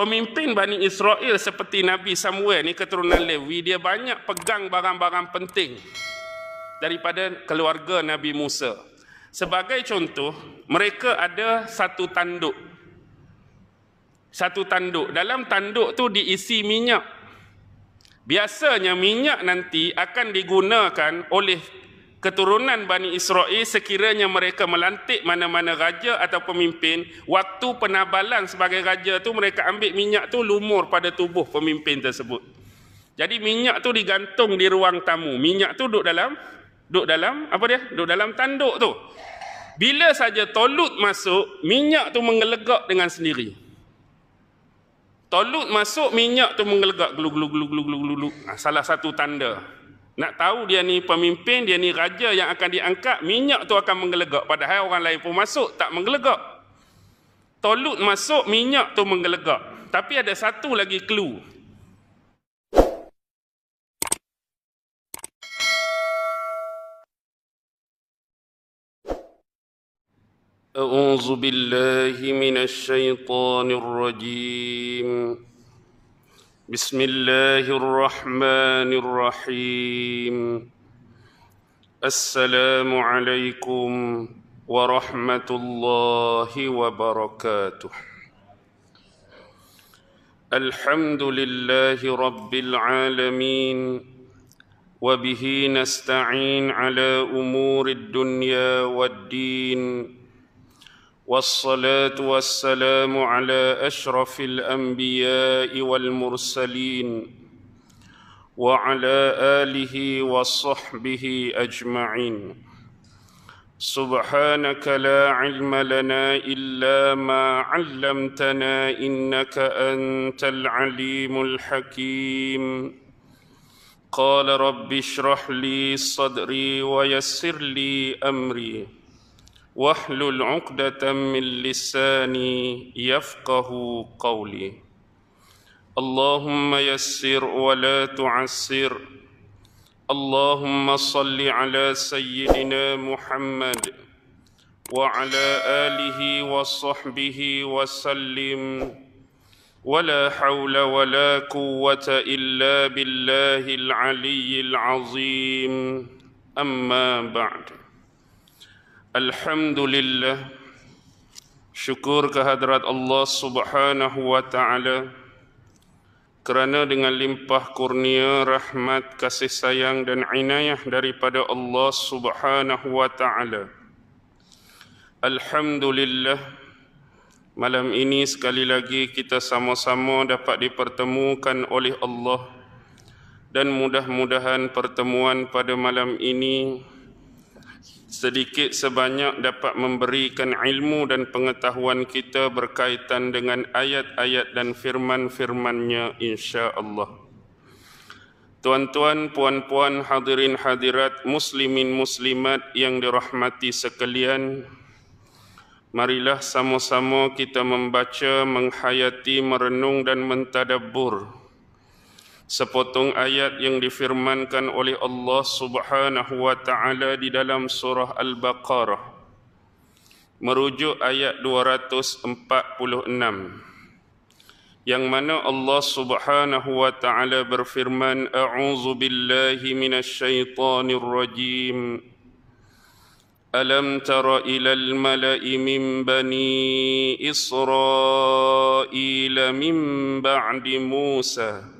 pemimpin Bani Israel seperti Nabi Samuel ni keturunan Lewi dia banyak pegang barang-barang penting daripada keluarga Nabi Musa. Sebagai contoh, mereka ada satu tanduk. Satu tanduk. Dalam tanduk tu diisi minyak. Biasanya minyak nanti akan digunakan oleh keturunan Bani Israel sekiranya mereka melantik mana-mana raja atau pemimpin, waktu penabalan sebagai raja tu mereka ambil minyak tu lumur pada tubuh pemimpin tersebut. Jadi minyak tu digantung di ruang tamu. Minyak tu duduk dalam duduk dalam apa dia? Duduk dalam tanduk tu. Bila saja tolut masuk, minyak tu mengelegak dengan sendiri. Tolut masuk, minyak tu mengelegak glu glu glu glu glu glu. Nah, salah satu tanda nak tahu dia ni pemimpin, dia ni raja yang akan diangkat, minyak tu akan menggelegak. Padahal orang lain pun masuk, tak menggelegak. Tolut masuk, minyak tu menggelegak. Tapi ada satu lagi clue. أعوذ بالله من الشيطان الرجيم بسم الله الرحمن الرحيم. السلام عليكم ورحمة الله وبركاته. الحمد لله رب العالمين وبه نستعين على أمور الدنيا والدين. والصلاة والسلام على أشرف الأنبياء والمرسلين وعلى آله وصحبه أجمعين. سبحانك لا علم لنا إلا ما علمتنا إنك أنت العليم الحكيم. قال رب اشرح لي صدري ويسر لي أمري. واحلل عقدة من لساني يفقه قولي اللهم يسر ولا تعسر اللهم صل على سيدنا محمد وعلى آله وصحبه وسلم ولا حول ولا قوة إلا بالله العلي العظيم أما بعد Alhamdulillah. Syukur kehadrat Allah subhanahu wa ta'ala. Kerana dengan limpah kurnia, rahmat, kasih sayang dan inayah daripada Allah subhanahu wa ta'ala. Alhamdulillah. Malam ini sekali lagi kita sama-sama dapat dipertemukan oleh Allah. Dan mudah-mudahan pertemuan pada malam ini sedikit sebanyak dapat memberikan ilmu dan pengetahuan kita berkaitan dengan ayat-ayat dan firman-firmannya insya-Allah. Tuan-tuan, puan-puan, hadirin hadirat, muslimin muslimat yang dirahmati sekalian, marilah sama-sama kita membaca, menghayati, merenung dan mentadabbur sepotong ayat yang difirmankan oleh Allah Subhanahu wa taala di dalam surah Al-Baqarah. Merujuk ayat 246 yang mana Allah Subhanahu wa taala berfirman a'udzu billahi minasyaitonir rajim. Alam tara ila al-mala'i min bani Israel min ba'di Musa.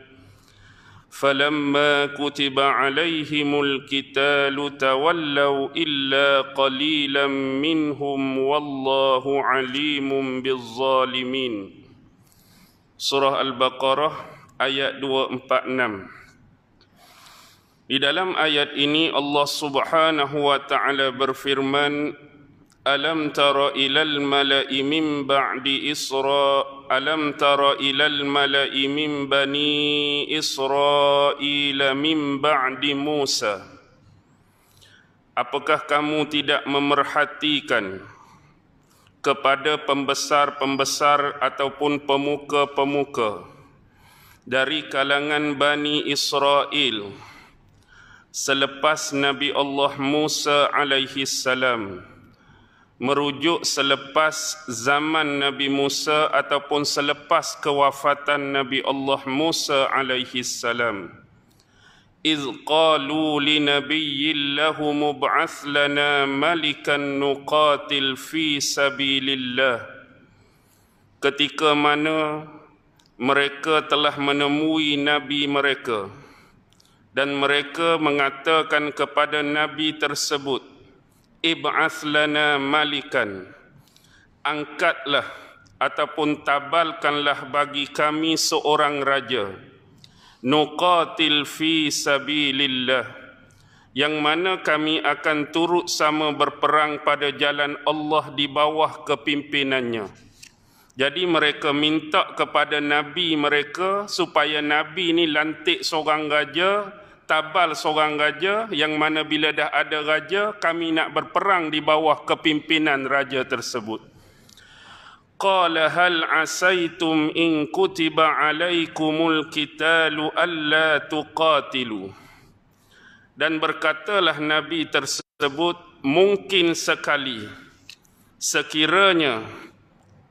فلما كتب عليهم القتال تولوا الا قليلا منهم والله عليم بالظالمين Surah Al-Baqarah ayat 246 Di dalam ayat ini Allah Subhanahu wa taala berfirman Alam tara ilal mala'i min ba'di Isra ألم تر إلى الملأ من بني إسرائيل من بعد موسى Apakah kamu tidak memerhatikan kepada pembesar-pembesar ataupun pemuka-pemuka dari kalangan Bani Israel selepas Nabi Allah Musa alaihi salam Merujuk selepas zaman Nabi Musa ataupun selepas kewafatan Nabi Allah Musa alaihi salam. Iz qalu li nabiyyin mub'ath lana malikan nuqatil fi sabilillah. Ketika mana mereka telah menemui nabi mereka dan mereka mengatakan kepada nabi tersebut ib'ath lana malikan. Angkatlah ataupun tabalkanlah bagi kami seorang raja. Nuqatil fi sabilillah. Yang mana kami akan turut sama berperang pada jalan Allah di bawah kepimpinannya. Jadi mereka minta kepada nabi mereka supaya nabi ini lantik seorang raja tabal seorang raja yang mana bila dah ada raja kami nak berperang di bawah kepimpinan raja tersebut. Qala hal asaitum in kutiba alaikumul qitalu alla tuqatilu? Dan berkatalah nabi tersebut mungkin sekali sekiranya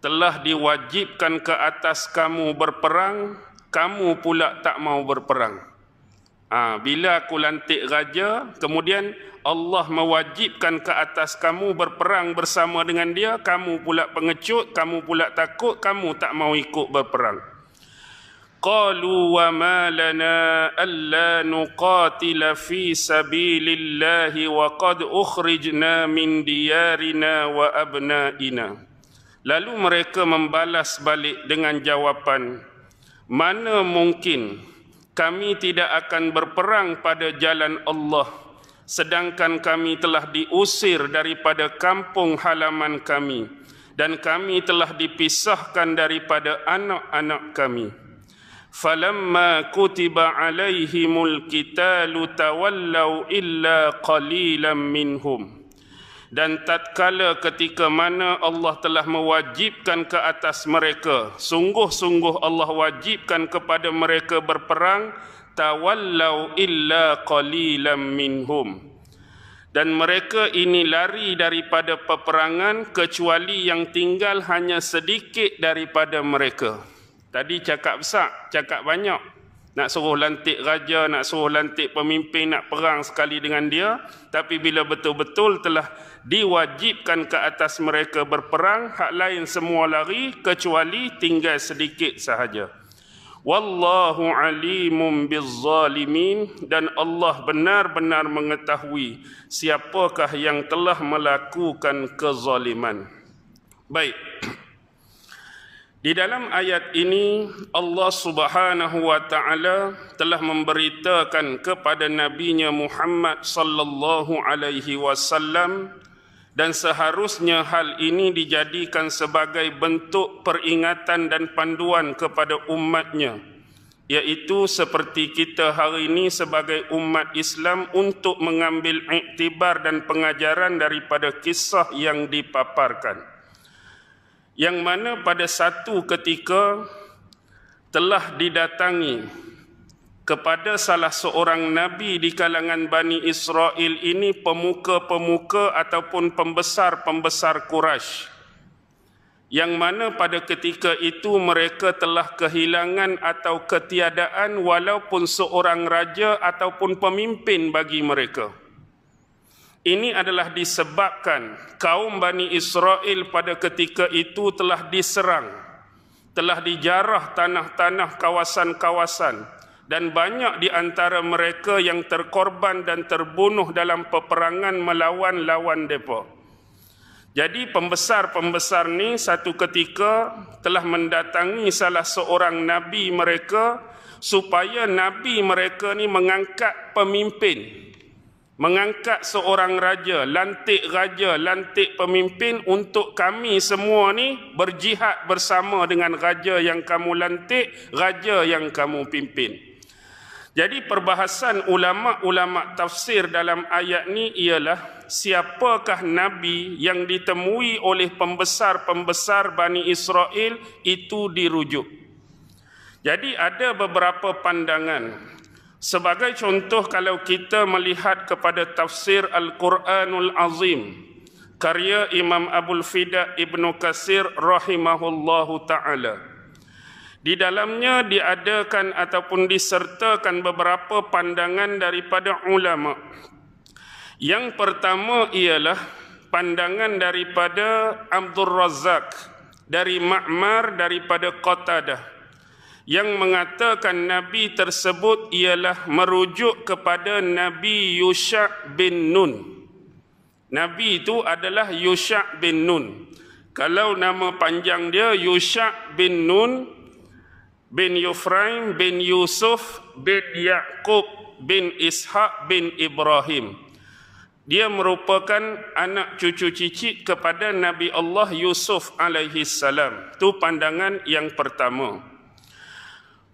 telah diwajibkan ke atas kamu berperang kamu pula tak mau berperang Ha, bila aku lantik raja, kemudian Allah mewajibkan ke atas kamu berperang bersama dengan dia, kamu pula pengecut, kamu pula takut, kamu tak mau ikut berperang. Qalu wa ma lana alla nuqatila fi sabilillahi wa qad ukhrijna min diyarina wa abnaina. Lalu mereka membalas balik dengan jawapan, mana mungkin kami tidak akan berperang pada jalan Allah sedangkan kami telah diusir daripada kampung halaman kami dan kami telah dipisahkan daripada anak-anak kami. Falamma kutiba alaihimul qitalu tawallau illa qalilan minhum dan tatkala ketika mana Allah telah mewajibkan ke atas mereka sungguh-sungguh Allah wajibkan kepada mereka berperang tawallau illa qalilan minhum. Dan mereka ini lari daripada peperangan kecuali yang tinggal hanya sedikit daripada mereka. Tadi cakap besar cakap banyak nak suruh lantik raja, nak suruh lantik pemimpin, nak perang sekali dengan dia. Tapi bila betul-betul telah diwajibkan ke atas mereka berperang, hak lain semua lari kecuali tinggal sedikit sahaja. Wallahu alimun bizzalimin dan Allah benar-benar mengetahui siapakah yang telah melakukan kezaliman. Baik. Di dalam ayat ini Allah Subhanahu wa taala telah memberitakan kepada nabinya Muhammad sallallahu alaihi wasallam dan seharusnya hal ini dijadikan sebagai bentuk peringatan dan panduan kepada umatnya iaitu seperti kita hari ini sebagai umat Islam untuk mengambil iktibar dan pengajaran daripada kisah yang dipaparkan yang mana pada satu ketika telah didatangi kepada salah seorang nabi di kalangan Bani Israel ini pemuka-pemuka ataupun pembesar-pembesar Quraisy yang mana pada ketika itu mereka telah kehilangan atau ketiadaan walaupun seorang raja ataupun pemimpin bagi mereka. Ini adalah disebabkan kaum Bani Israel pada ketika itu telah diserang, telah dijarah tanah-tanah kawasan-kawasan dan banyak di antara mereka yang terkorban dan terbunuh dalam peperangan melawan lawan mereka. Jadi pembesar-pembesar ni satu ketika telah mendatangi salah seorang nabi mereka supaya nabi mereka ni mengangkat pemimpin mengangkat seorang raja, lantik raja, lantik pemimpin untuk kami semua ni berjihad bersama dengan raja yang kamu lantik, raja yang kamu pimpin. Jadi perbahasan ulama-ulama tafsir dalam ayat ni ialah siapakah nabi yang ditemui oleh pembesar-pembesar Bani Israel itu dirujuk. Jadi ada beberapa pandangan Sebagai contoh kalau kita melihat kepada tafsir Al-Quranul Azim karya Imam Abdul Fida Ibnu Kasir rahimahullahu taala. Di dalamnya diadakan ataupun disertakan beberapa pandangan daripada ulama. Yang pertama ialah pandangan daripada Abdul Razak dari Ma'mar daripada Qatadah yang mengatakan Nabi tersebut ialah merujuk kepada Nabi Yusha bin Nun. Nabi itu adalah Yusha bin Nun. Kalau nama panjang dia Yusha bin Nun bin Yufraim bin Yusuf bin Yaqub bin Ishaq bin Ibrahim. Dia merupakan anak cucu cicit kepada Nabi Allah Yusuf alaihi salam. Itu pandangan yang pertama.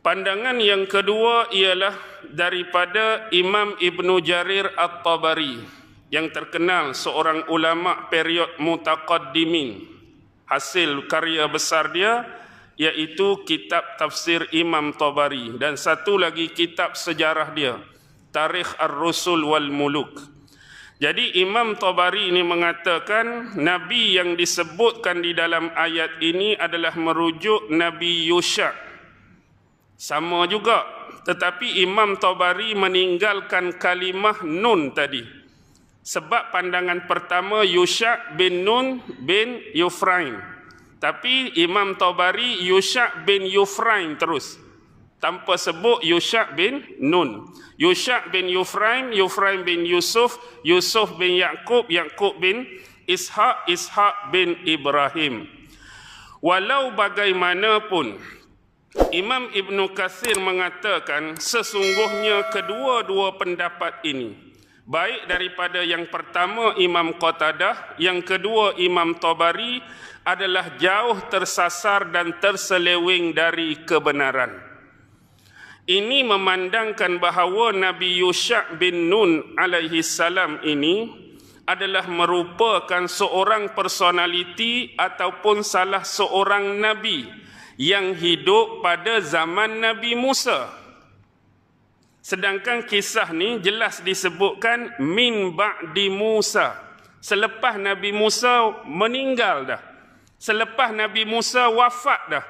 Pandangan yang kedua ialah daripada Imam Ibn Jarir At-Tabari yang terkenal seorang ulama period mutaqaddimin. Hasil karya besar dia iaitu kitab tafsir Imam Tabari dan satu lagi kitab sejarah dia Tarikh Ar-Rusul wal Muluk. Jadi Imam Tabari ini mengatakan Nabi yang disebutkan di dalam ayat ini adalah merujuk Nabi Yusha' Sama juga tetapi Imam Tabari meninggalkan kalimah nun tadi. Sebab pandangan pertama Yusha bin Nun bin Yufraim. Tapi Imam Tabari Yusha bin Yufraim terus. Tanpa sebut Yusha bin Nun. Yusha bin Yufraim, Yufraim bin Yusuf, Yusuf bin Yaqub, Yaqub bin Ishaq, Ishaq bin Ibrahim. Walau bagaimanapun Imam Ibn Kathir mengatakan sesungguhnya kedua-dua pendapat ini baik daripada yang pertama Imam Qatadah yang kedua Imam Tabari adalah jauh tersasar dan terseleweng dari kebenaran. Ini memandangkan bahawa Nabi Yusha' bin Nun alaihi salam ini adalah merupakan seorang personaliti ataupun salah seorang nabi yang hidup pada zaman Nabi Musa. Sedangkan kisah ni jelas disebutkan min ba'di Musa. Selepas Nabi Musa meninggal dah. Selepas Nabi Musa wafat dah.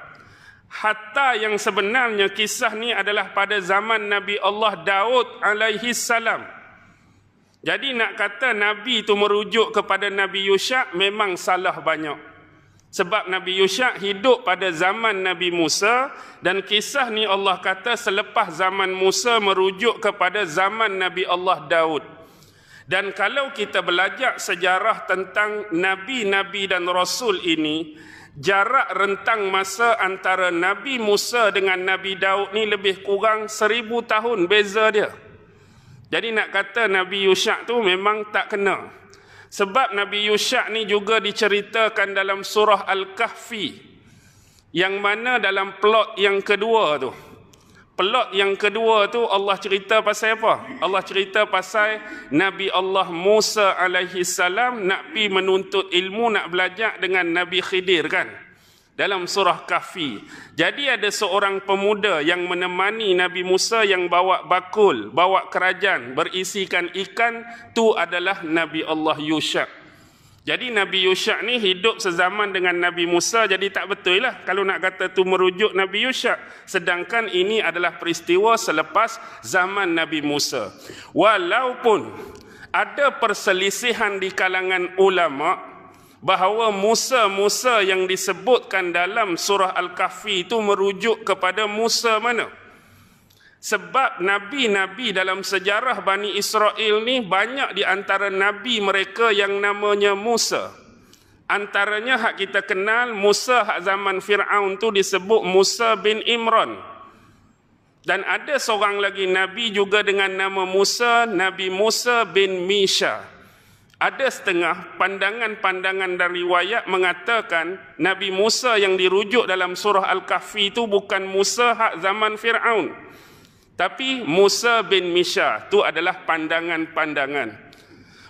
Hatta yang sebenarnya kisah ni adalah pada zaman Nabi Allah Daud alaihi salam. Jadi nak kata Nabi itu merujuk kepada Nabi Yusha memang salah banyak. Sebab Nabi Yusha hidup pada zaman Nabi Musa dan kisah ni Allah kata selepas zaman Musa merujuk kepada zaman Nabi Allah Daud. Dan kalau kita belajar sejarah tentang nabi-nabi dan rasul ini, jarak rentang masa antara Nabi Musa dengan Nabi Daud ni lebih kurang seribu tahun beza dia. Jadi nak kata Nabi Yusha tu memang tak kena. Sebab Nabi Yusha ni juga diceritakan dalam surah Al-Kahfi yang mana dalam plot yang kedua tu. Plot yang kedua tu Allah cerita pasal apa? Allah cerita pasal Nabi Allah Musa alaihi salam nak pi menuntut ilmu nak belajar dengan Nabi Khidir kan? Dalam surah Kahfi. Jadi ada seorang pemuda yang menemani Nabi Musa yang bawa bakul, bawa kerajaan berisikan ikan, tu adalah Nabi Allah Yusha. Jadi Nabi Yusha ni hidup sezaman dengan Nabi Musa jadi tak betul lah kalau nak kata tu merujuk Nabi Yusha. Sedangkan ini adalah peristiwa selepas zaman Nabi Musa. Walaupun ada perselisihan di kalangan ulama' bahawa Musa-Musa yang disebutkan dalam surah Al-Kahfi itu merujuk kepada Musa mana? Sebab nabi-nabi dalam sejarah Bani Israel ni banyak di antara nabi mereka yang namanya Musa. Antaranya hak kita kenal Musa hak zaman Firaun tu disebut Musa bin Imran. Dan ada seorang lagi Nabi juga dengan nama Musa, Nabi Musa bin Misha. Ada setengah pandangan-pandangan dan riwayat mengatakan Nabi Musa yang dirujuk dalam surah Al-Kahfi itu bukan Musa hak zaman Fir'aun. Tapi Musa bin Misha itu adalah pandangan-pandangan.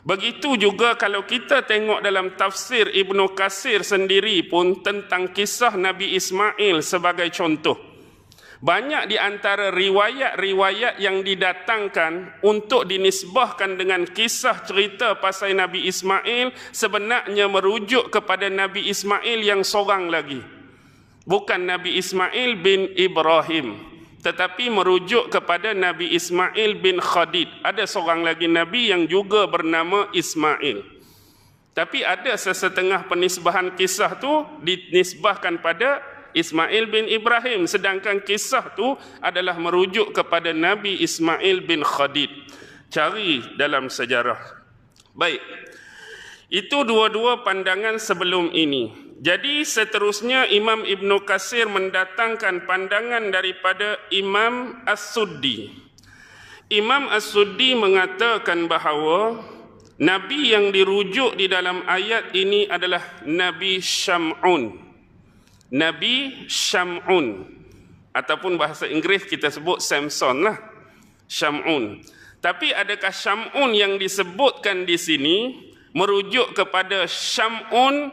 Begitu juga kalau kita tengok dalam tafsir Ibnu Kasir sendiri pun tentang kisah Nabi Ismail sebagai contoh. Banyak di antara riwayat-riwayat yang didatangkan untuk dinisbahkan dengan kisah cerita pasal Nabi Ismail sebenarnya merujuk kepada Nabi Ismail yang seorang lagi. Bukan Nabi Ismail bin Ibrahim. Tetapi merujuk kepada Nabi Ismail bin Khadid. Ada seorang lagi Nabi yang juga bernama Ismail. Tapi ada sesetengah penisbahan kisah tu dinisbahkan pada Ismail bin Ibrahim. Sedangkan kisah tu adalah merujuk kepada Nabi Ismail bin Khadid. Cari dalam sejarah. Baik. Itu dua-dua pandangan sebelum ini. Jadi seterusnya Imam Ibn Qasir mendatangkan pandangan daripada Imam As-Suddi. Imam As-Suddi mengatakan bahawa Nabi yang dirujuk di dalam ayat ini adalah Nabi Syam'un. Nabi Syam'un. Ataupun bahasa Inggeris kita sebut Samson lah. Syam'un. Tapi adakah Syam'un yang disebutkan di sini merujuk kepada Syam'un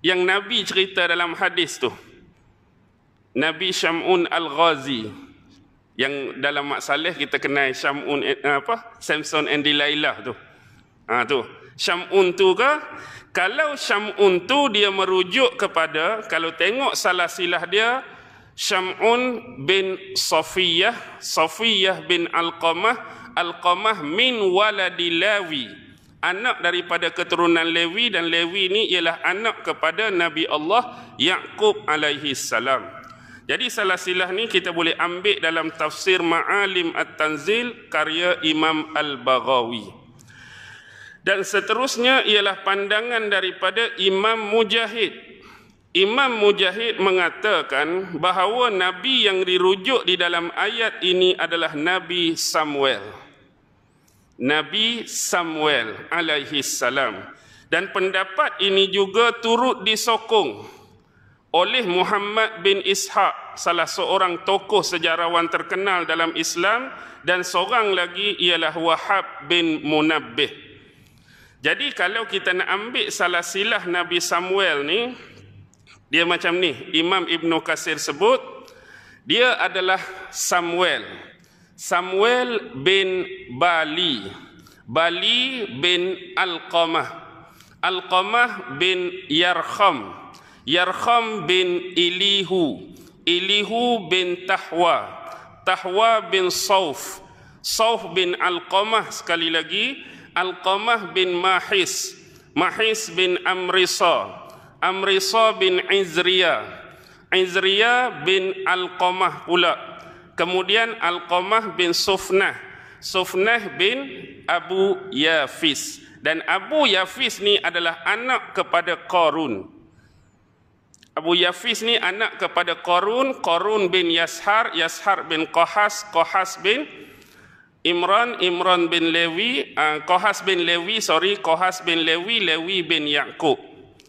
yang Nabi cerita dalam hadis tu? Nabi Syam'un Al-Ghazi. Yang dalam mak salih kita kenal Syam'un eh, apa? Samson and Delilah tu. Ha tu Syam'un tu ke? Kalau Syam'un tu dia merujuk kepada kalau tengok salah silah dia Syam'un bin Safiyah Safiyah bin Alqamah Alqamah min waladi Lawi. Anak daripada keturunan Lewi dan Lewi ni ialah anak kepada Nabi Allah Yaqub alaihi salam. Jadi salah silah ni kita boleh ambil dalam tafsir Ma'alim At-Tanzil karya Imam Al-Baghawi. Dan seterusnya ialah pandangan daripada Imam Mujahid. Imam Mujahid mengatakan bahawa Nabi yang dirujuk di dalam ayat ini adalah Nabi Samuel. Nabi Samuel alaihi salam. Dan pendapat ini juga turut disokong oleh Muhammad bin Ishaq, salah seorang tokoh sejarawan terkenal dalam Islam dan seorang lagi ialah Wahab bin Munabbih. Jadi kalau kita nak ambil salah silah Nabi Samuel ni, dia macam ni. Imam Ibn Qasir sebut, dia adalah Samuel. Samuel bin Bali. Bali bin Al-Qamah. Al-Qamah bin Yarkham. Yarkham bin Ilihu. Ilihu bin Tahwa. Tahwa bin Sauf. Sauf bin Al-Qamah sekali lagi. Alqamah bin Mahis, Mahis bin Amrisa, Amrisa bin Izriya, Izriya bin Alqamah pula. Kemudian Alqamah bin Sufnah, Sufnah bin Abu Yafis. Dan Abu Yafis ni adalah anak kepada Qarun. Abu Yafis ni anak kepada Qarun, Qarun bin Yashar, Yashar bin Qahas, Qahas bin Imran Imran bin Lewi uh, Kohas bin Lewi sorry Kohas bin Lewi Lewi bin Yakub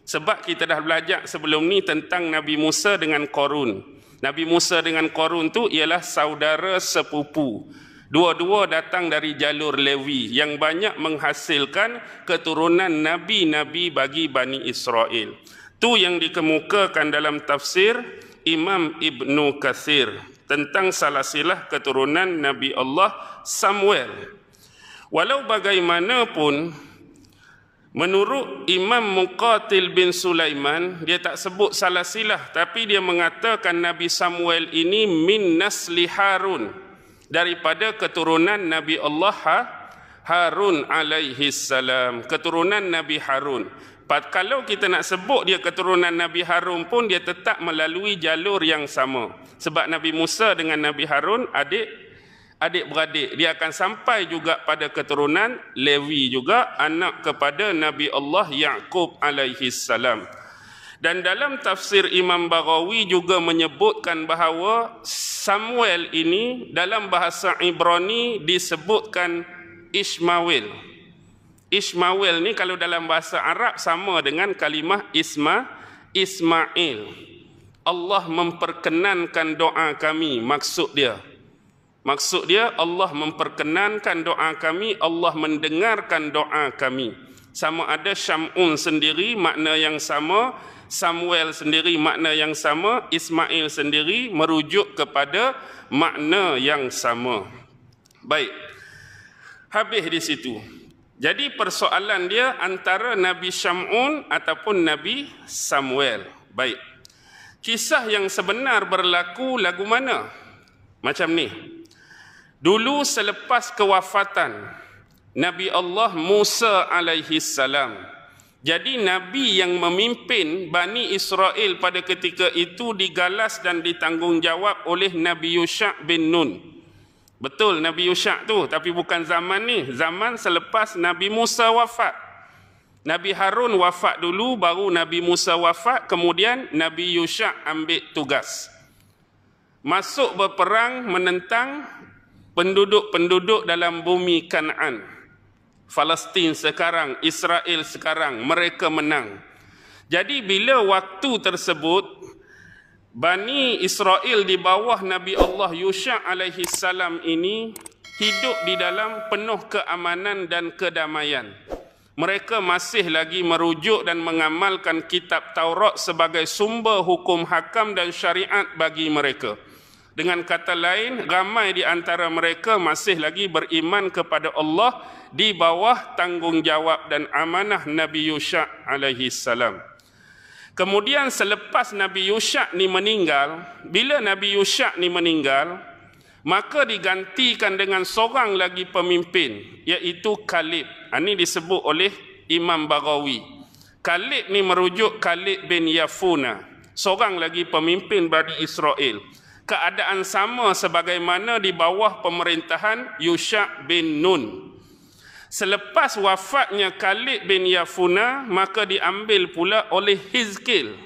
sebab kita dah belajar sebelum ni tentang Nabi Musa dengan Korun. Nabi Musa dengan Korun tu ialah saudara sepupu. Dua-dua datang dari jalur Lewi yang banyak menghasilkan keturunan nabi-nabi bagi Bani Israel. Tu yang dikemukakan dalam tafsir Imam Ibnu Kathir tentang salah silah keturunan Nabi Allah Samuel. Walau bagaimanapun, menurut Imam Muqatil bin Sulaiman, dia tak sebut salah silah, tapi dia mengatakan Nabi Samuel ini min nasli Harun, daripada keturunan Nabi Allah Harun alaihi salam, keturunan Nabi Harun kalau kita nak sebut dia keturunan Nabi Harun pun dia tetap melalui jalur yang sama. Sebab Nabi Musa dengan Nabi Harun adik adik beradik dia akan sampai juga pada keturunan Lewi juga anak kepada Nabi Allah Yaqub alaihi salam. Dan dalam tafsir Imam Baghawi juga menyebutkan bahawa Samuel ini dalam bahasa Ibrani disebutkan Ismail. Ismail ni kalau dalam bahasa Arab sama dengan kalimah Isma Ismail. Allah memperkenankan doa kami maksud dia. Maksud dia Allah memperkenankan doa kami, Allah mendengarkan doa kami. Sama ada Syamun sendiri makna yang sama, Samuel sendiri makna yang sama, Ismail sendiri merujuk kepada makna yang sama. Baik. Habis di situ. Jadi persoalan dia antara Nabi Syamun ataupun Nabi Samuel. Baik. Kisah yang sebenar berlaku lagu mana? Macam ni. Dulu selepas kewafatan Nabi Allah Musa alaihi salam jadi Nabi yang memimpin Bani Israel pada ketika itu digalas dan ditanggungjawab oleh Nabi Yusha' bin Nun. Betul Nabi Yusha' tu tapi bukan zaman ni. Zaman selepas Nabi Musa wafat. Nabi Harun wafat dulu baru Nabi Musa wafat kemudian Nabi Yusha' ambil tugas. Masuk berperang menentang penduduk-penduduk dalam bumi Kanaan. Palestin sekarang, Israel sekarang, mereka menang. Jadi bila waktu tersebut Bani Israel di bawah Nabi Allah Yusha alaihi salam ini hidup di dalam penuh keamanan dan kedamaian. Mereka masih lagi merujuk dan mengamalkan kitab Taurat sebagai sumber hukum hakam dan syariat bagi mereka. Dengan kata lain, ramai di antara mereka masih lagi beriman kepada Allah di bawah tanggungjawab dan amanah Nabi Yusha alaihi salam. Kemudian selepas Nabi Yusha ni meninggal, bila Nabi Yusha ni meninggal, maka digantikan dengan seorang lagi pemimpin, iaitu Khalid. Ini disebut oleh Imam Baghawi. Khalid ni merujuk Khalid bin Yafuna, seorang lagi pemimpin Bani Israel. Keadaan sama sebagaimana di bawah pemerintahan Yusha bin Nun. Selepas wafatnya Khalid bin Yafuna, maka diambil pula oleh Hizkil.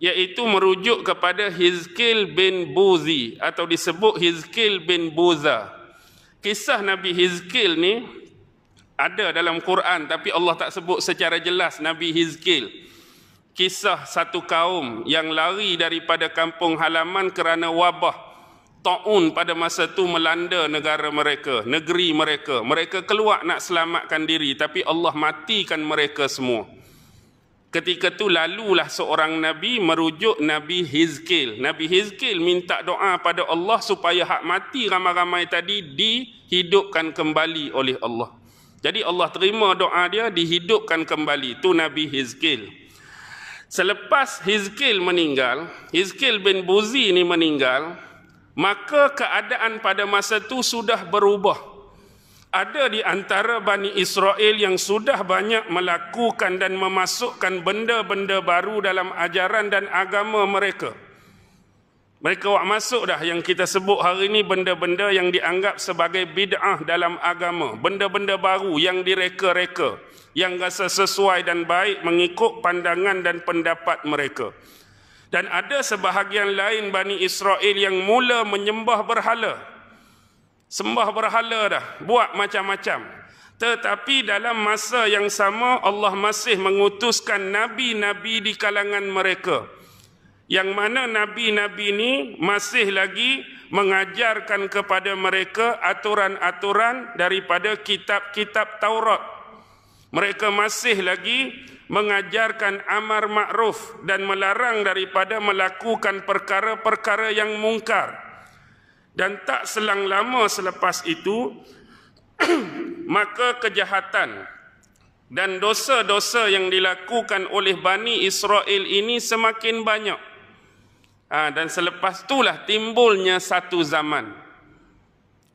Iaitu merujuk kepada Hizkil bin Buzi atau disebut Hizkil bin Buza. Kisah Nabi Hizkil ni ada dalam Quran tapi Allah tak sebut secara jelas Nabi Hizkil. Kisah satu kaum yang lari daripada kampung halaman kerana wabah Ta'un pada masa itu melanda negara mereka, negeri mereka. Mereka keluar nak selamatkan diri tapi Allah matikan mereka semua. Ketika itu lalulah seorang Nabi merujuk Nabi Hizkil. Nabi Hizkil minta doa pada Allah supaya hak mati ramai-ramai tadi dihidupkan kembali oleh Allah. Jadi Allah terima doa dia dihidupkan kembali. Itu Nabi Hizkil. Selepas Hizkil meninggal, Hizkil bin Buzi ini meninggal, maka keadaan pada masa itu sudah berubah. Ada di antara Bani Israel yang sudah banyak melakukan dan memasukkan benda-benda baru dalam ajaran dan agama mereka. Mereka wak masuk dah yang kita sebut hari ini benda-benda yang dianggap sebagai bid'ah dalam agama. Benda-benda baru yang direka-reka. Yang rasa sesuai dan baik mengikut pandangan dan pendapat mereka dan ada sebahagian lain Bani Israel yang mula menyembah berhala. Sembah berhala dah, buat macam-macam. Tetapi dalam masa yang sama Allah masih mengutuskan nabi-nabi di kalangan mereka. Yang mana nabi-nabi ini masih lagi mengajarkan kepada mereka aturan-aturan daripada kitab-kitab Taurat. Mereka masih lagi mengajarkan amar makruf dan melarang daripada melakukan perkara-perkara yang mungkar. Dan tak selang lama selepas itu, maka kejahatan dan dosa-dosa yang dilakukan oleh Bani Israel ini semakin banyak. Ha, dan selepas itulah timbulnya satu zaman.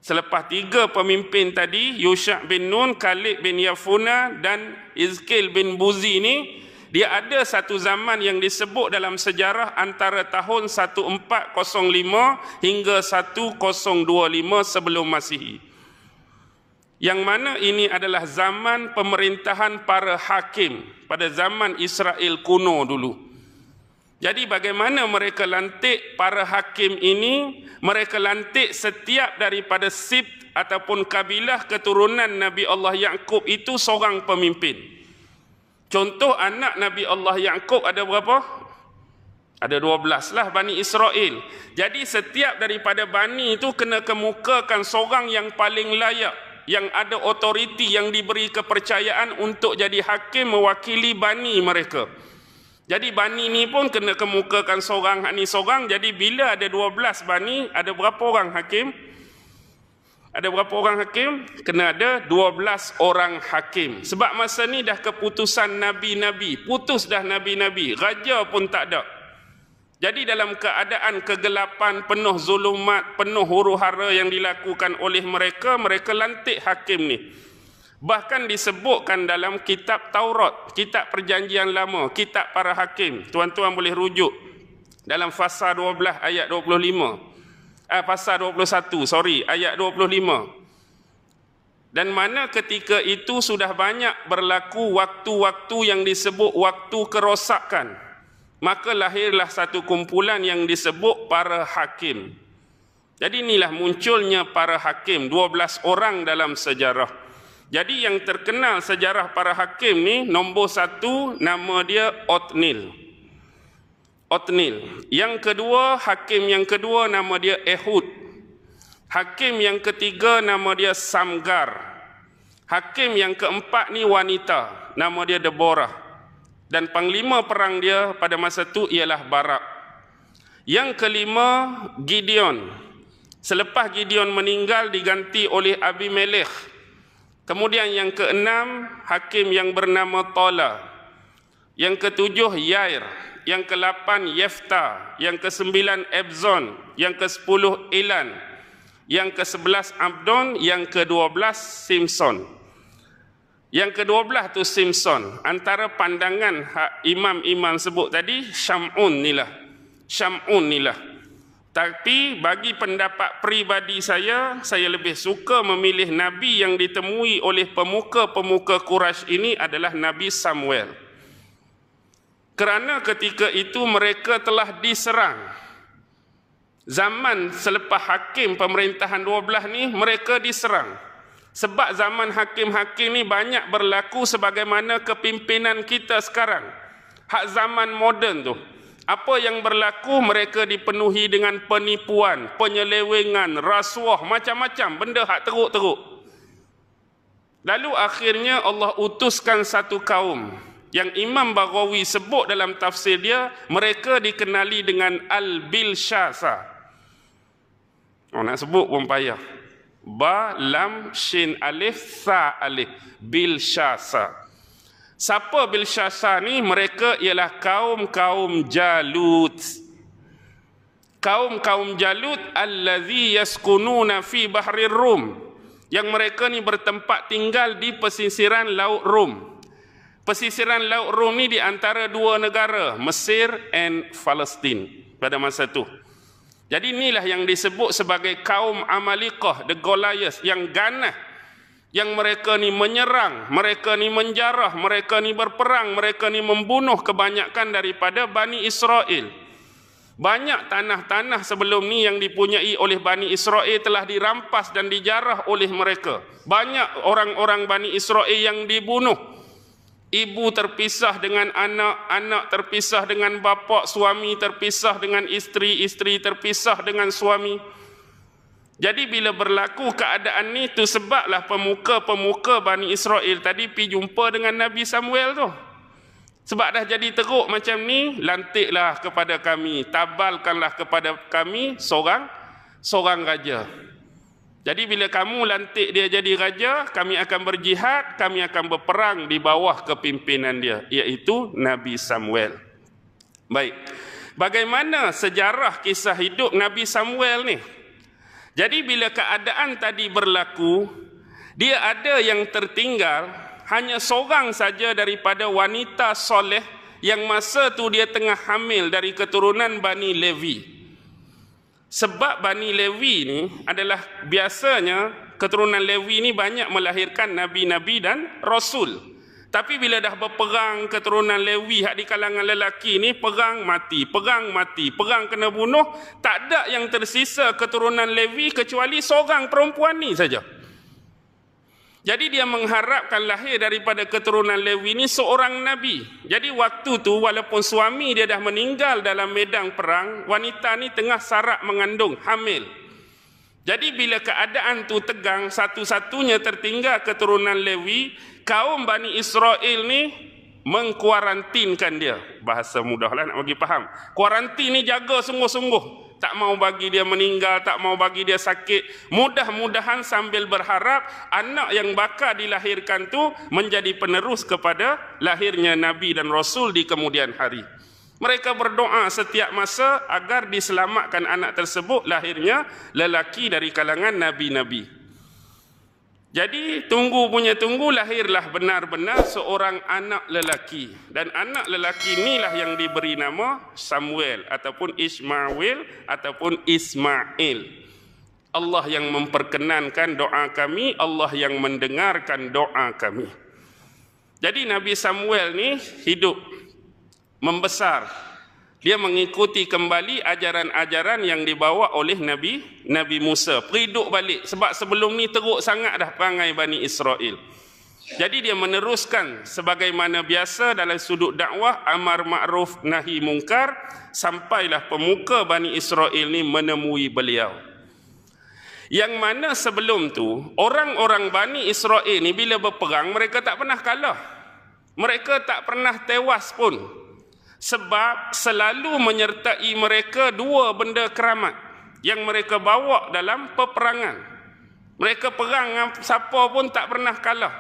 Selepas tiga pemimpin tadi, Yusha bin Nun, Khalid bin Yafuna dan Izkil bin Buzi ini, dia ada satu zaman yang disebut dalam sejarah antara tahun 1405 hingga 1025 sebelum Masihi. Yang mana ini adalah zaman pemerintahan para hakim pada zaman Israel kuno dulu. Jadi bagaimana mereka lantik para hakim ini? Mereka lantik setiap daripada sib ataupun kabilah keturunan Nabi Allah Yaakob itu seorang pemimpin. Contoh anak Nabi Allah Yaakob ada berapa? Ada 12 lah Bani Israel. Jadi setiap daripada Bani itu kena kemukakan seorang yang paling layak. Yang ada otoriti yang diberi kepercayaan untuk jadi hakim mewakili Bani mereka. Jadi bani ni pun kena kemukakan seorang, ni seorang. Jadi bila ada 12 bani, ada berapa orang hakim? Ada berapa orang hakim? Kena ada 12 orang hakim. Sebab masa ni dah keputusan Nabi-Nabi. Putus dah Nabi-Nabi. Raja pun tak ada. Jadi dalam keadaan kegelapan penuh zulumat, penuh huru hara yang dilakukan oleh mereka, mereka lantik hakim ni. Bahkan disebutkan dalam kitab Taurat, kitab perjanjian lama, kitab para hakim. Tuan-tuan boleh rujuk dalam fasa 12 ayat 25. Eh, fasa 21, sorry, ayat 25. Dan mana ketika itu sudah banyak berlaku waktu-waktu yang disebut waktu kerosakan. Maka lahirlah satu kumpulan yang disebut para hakim. Jadi inilah munculnya para hakim, 12 orang dalam sejarah. Jadi yang terkenal sejarah para hakim ni nombor satu nama dia Otnil. Otnil. Yang kedua hakim yang kedua nama dia Ehud. Hakim yang ketiga nama dia Samgar. Hakim yang keempat ni wanita nama dia Deborah. Dan panglima perang dia pada masa itu ialah Barak. Yang kelima Gideon. Selepas Gideon meninggal diganti oleh Abimelekh Kemudian yang keenam, hakim yang bernama Tola. Yang ketujuh, Yair. Yang kelapan, Yefta. Yang kesembilan, Ebzon. Yang kesepuluh, Ilan. Yang kesebelas, Abdon. Yang kedua belas, Simpson. Yang kedua belas tu Simpson. Antara pandangan imam-imam sebut tadi, Syamun nilah. Syamun nilah. Tapi bagi pendapat pribadi saya, saya lebih suka memilih Nabi yang ditemui oleh pemuka-pemuka Quraisy ini adalah Nabi Samuel. Kerana ketika itu mereka telah diserang. Zaman selepas hakim pemerintahan 12 ni, mereka diserang. Sebab zaman hakim-hakim ni banyak berlaku sebagaimana kepimpinan kita sekarang. Hak zaman moden tu apa yang berlaku mereka dipenuhi dengan penipuan, penyelewengan, rasuah, macam-macam benda hak teruk-teruk. Lalu akhirnya Allah utuskan satu kaum yang Imam Baghawi sebut dalam tafsir dia, mereka dikenali dengan Al-Bilshasa. Oh, nak sebut pun payah. Ba, Lam, Shin, Alif, Sa, Alif. Bilshasa. Siapa Bilshasa ni? Mereka ialah kaum-kaum Jalut. Kaum-kaum Jalut allazi yaskununa fi bahri Rum. Yang mereka ni bertempat tinggal di pesisiran Laut Rum. Pesisiran Laut Rum ni di antara dua negara, Mesir and Palestin pada masa itu. Jadi inilah yang disebut sebagai kaum Amalikah, the Goliath yang ganah yang mereka ni menyerang, mereka ni menjarah, mereka ni berperang, mereka ni membunuh kebanyakan daripada Bani Israel. Banyak tanah-tanah sebelum ni yang dipunyai oleh Bani Israel telah dirampas dan dijarah oleh mereka. Banyak orang-orang Bani Israel yang dibunuh. Ibu terpisah dengan anak, anak terpisah dengan bapa, suami terpisah dengan isteri, isteri terpisah dengan suami. Jadi bila berlaku keadaan ni tu sebablah pemuka-pemuka Bani Israel tadi pi jumpa dengan Nabi Samuel tu. Sebab dah jadi teruk macam ni, lantiklah kepada kami, tabalkanlah kepada kami seorang seorang raja. Jadi bila kamu lantik dia jadi raja, kami akan berjihad, kami akan berperang di bawah kepimpinan dia, iaitu Nabi Samuel. Baik. Bagaimana sejarah kisah hidup Nabi Samuel ni? Jadi bila keadaan tadi berlaku, dia ada yang tertinggal hanya seorang saja daripada wanita soleh yang masa tu dia tengah hamil dari keturunan Bani Levi. Sebab Bani Levi ni adalah biasanya keturunan Levi ni banyak melahirkan nabi-nabi dan rasul. Tapi bila dah berperang keturunan Lewi hak di kalangan lelaki ni perang mati, perang mati, perang kena bunuh, tak ada yang tersisa keturunan Lewi kecuali seorang perempuan ni saja. Jadi dia mengharapkan lahir daripada keturunan Lewi ini seorang Nabi. Jadi waktu tu walaupun suami dia dah meninggal dalam medan perang, wanita ni tengah sarak mengandung, hamil. Jadi bila keadaan tu tegang, satu-satunya tertinggal keturunan Lewi, kaum Bani Israel ni mengkuarantinkan dia. Bahasa mudahlah nak bagi faham. Kuarantin ni jaga sungguh-sungguh tak mau bagi dia meninggal, tak mau bagi dia sakit. Mudah-mudahan sambil berharap anak yang bakal dilahirkan tu menjadi penerus kepada lahirnya Nabi dan Rasul di kemudian hari. Mereka berdoa setiap masa agar diselamatkan anak tersebut lahirnya lelaki dari kalangan Nabi-Nabi. Jadi tunggu punya tunggu lahirlah benar-benar seorang anak lelaki dan anak lelaki inilah yang diberi nama Samuel ataupun Ismail ataupun Ismail. Allah yang memperkenankan doa kami, Allah yang mendengarkan doa kami. Jadi Nabi Samuel ni hidup membesar dia mengikuti kembali ajaran-ajaran yang dibawa oleh Nabi Nabi Musa. Periduk balik sebab sebelum ni teruk sangat dah perangai Bani Israel. Jadi dia meneruskan sebagaimana biasa dalam sudut dakwah amar ma'ruf nahi mungkar sampailah pemuka Bani Israel ni menemui beliau. Yang mana sebelum tu orang-orang Bani Israel ni bila berperang mereka tak pernah kalah. Mereka tak pernah tewas pun sebab selalu menyertai mereka dua benda keramat yang mereka bawa dalam peperangan. Mereka perang siapa pun tak pernah kalah.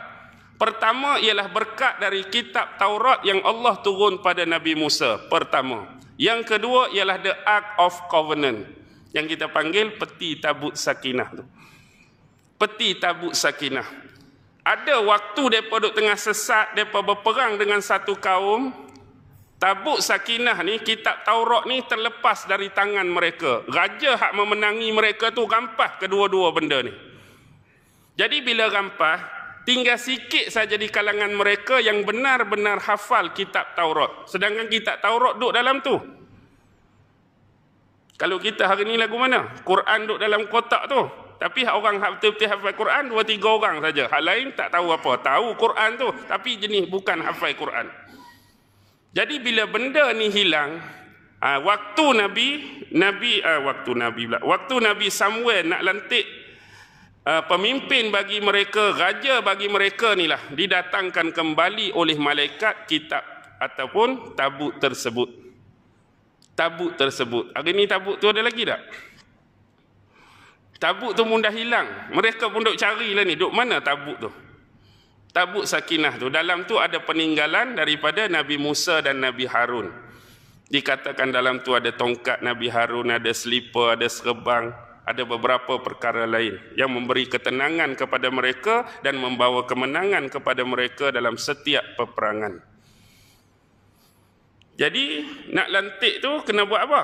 Pertama ialah berkat dari kitab Taurat yang Allah turun pada Nabi Musa. Pertama. Yang kedua ialah the Ark of Covenant. Yang kita panggil peti tabut sakinah tu. Peti tabut sakinah. Ada waktu mereka duduk tengah sesat, mereka berperang dengan satu kaum, Tabuk sakinah ni, kitab Taurat ni terlepas dari tangan mereka. Raja hak memenangi mereka tu rampah kedua-dua benda ni. Jadi bila rampah, tinggal sikit saja di kalangan mereka yang benar-benar hafal kitab Taurat. Sedangkan kitab Taurat duduk dalam tu. Kalau kita hari ni lagu mana? Quran duduk dalam kotak tu. Tapi orang hak betul-betul hafal Quran, dua tiga orang saja. Hak lain tak tahu apa. Tahu Quran tu, tapi jenis bukan hafal Quran. Jadi bila benda ni hilang, uh, waktu Nabi, Nabi uh, waktu Nabi pula, waktu Nabi Samuel nak lantik uh, pemimpin bagi mereka, raja bagi mereka ni lah, didatangkan kembali oleh malaikat kitab ataupun tabut tersebut. Tabut tersebut. Hari ni tabut tu ada lagi tak? Tabut tu pun dah hilang. Mereka pun duk cari lah ni. Duk mana tabut tu? Tabut sakinah tu dalam tu ada peninggalan daripada Nabi Musa dan Nabi Harun. Dikatakan dalam tu ada tongkat Nabi Harun ada selipar ada serbang ada beberapa perkara lain yang memberi ketenangan kepada mereka dan membawa kemenangan kepada mereka dalam setiap peperangan. Jadi nak lantik tu kena buat apa?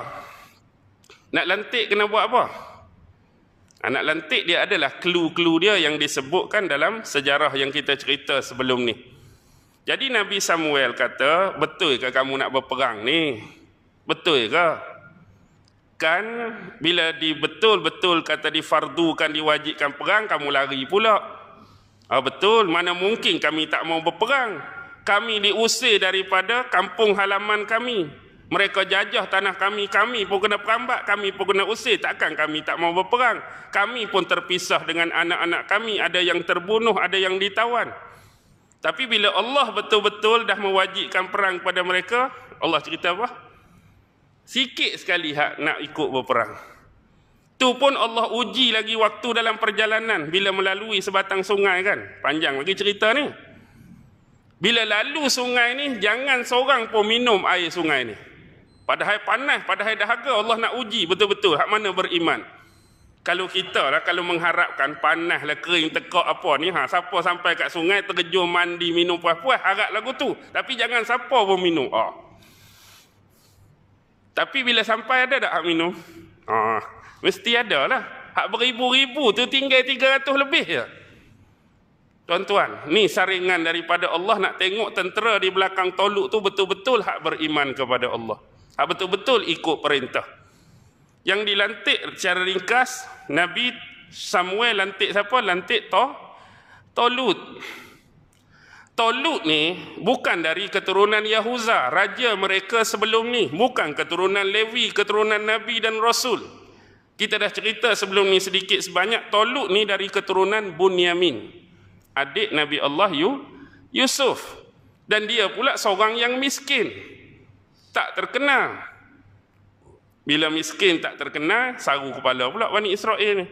Nak lantik kena buat apa Anak lantik dia adalah clue-clue dia yang disebutkan dalam sejarah yang kita cerita sebelum ni. Jadi Nabi Samuel kata, betul ke kamu nak berperang ni? Betul ke? Kan bila di betul-betul kata difardukan, diwajibkan perang, kamu lari pula. Ah, betul, mana mungkin kami tak mau berperang. Kami diusir daripada kampung halaman kami. Mereka jajah tanah kami, kami pun kena perambat, kami pun kena usir. Takkan kami tak mau berperang. Kami pun terpisah dengan anak-anak kami. Ada yang terbunuh, ada yang ditawan. Tapi bila Allah betul-betul dah mewajibkan perang kepada mereka, Allah cerita apa? Sikit sekali hak nak ikut berperang. Tu pun Allah uji lagi waktu dalam perjalanan bila melalui sebatang sungai kan. Panjang lagi cerita ni. Bila lalu sungai ni, jangan seorang pun minum air sungai ni. Padahal panas, padahal dahaga Allah nak uji betul-betul hak mana beriman. Kalau kita lah, kalau mengharapkan panas lah, kering, tekak apa ni, ha, siapa sampai kat sungai, terjun mandi, minum puas-puas, harap lagu tu. Tapi jangan siapa pun minum. Oh. Tapi bila sampai ada tak hak minum? Ah, mesti ada lah. Hak beribu-ribu tu tinggal 300 lebih je. Tuan-tuan, ni saringan daripada Allah nak tengok tentera di belakang toluk tu betul-betul hak beriman kepada Allah. Hak betul-betul ikut perintah. Yang dilantik secara ringkas, Nabi Samuel lantik siapa? Lantik to Tolut. Tolut ni bukan dari keturunan Yahuza, raja mereka sebelum ni. Bukan keturunan Lewi, keturunan Nabi dan Rasul. Kita dah cerita sebelum ni sedikit sebanyak. Tolut ni dari keturunan Bunyamin adik Nabi Allah Yusuf dan dia pula seorang yang miskin tak terkenal bila miskin tak terkenal saru kepala pula Bani Israel ni.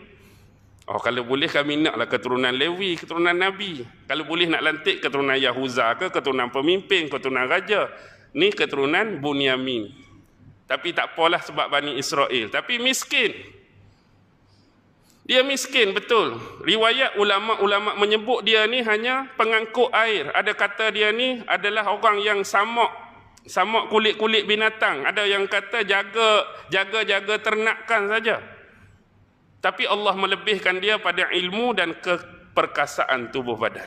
Oh kalau boleh kami naklah keturunan Lewi keturunan Nabi. Kalau boleh nak lantik keturunan Yahuza ke keturunan pemimpin keturunan raja. Ni keturunan Bunyamin. Tapi tak apalah sebab Bani Israel. Tapi miskin. Dia miskin betul. Riwayat ulama-ulama menyebut dia ni hanya pengangkut air. Ada kata dia ni adalah orang yang samak samak kulit-kulit binatang. Ada yang kata jaga jaga-jaga ternakan saja. Tapi Allah melebihkan dia pada ilmu dan keperkasaan tubuh badan.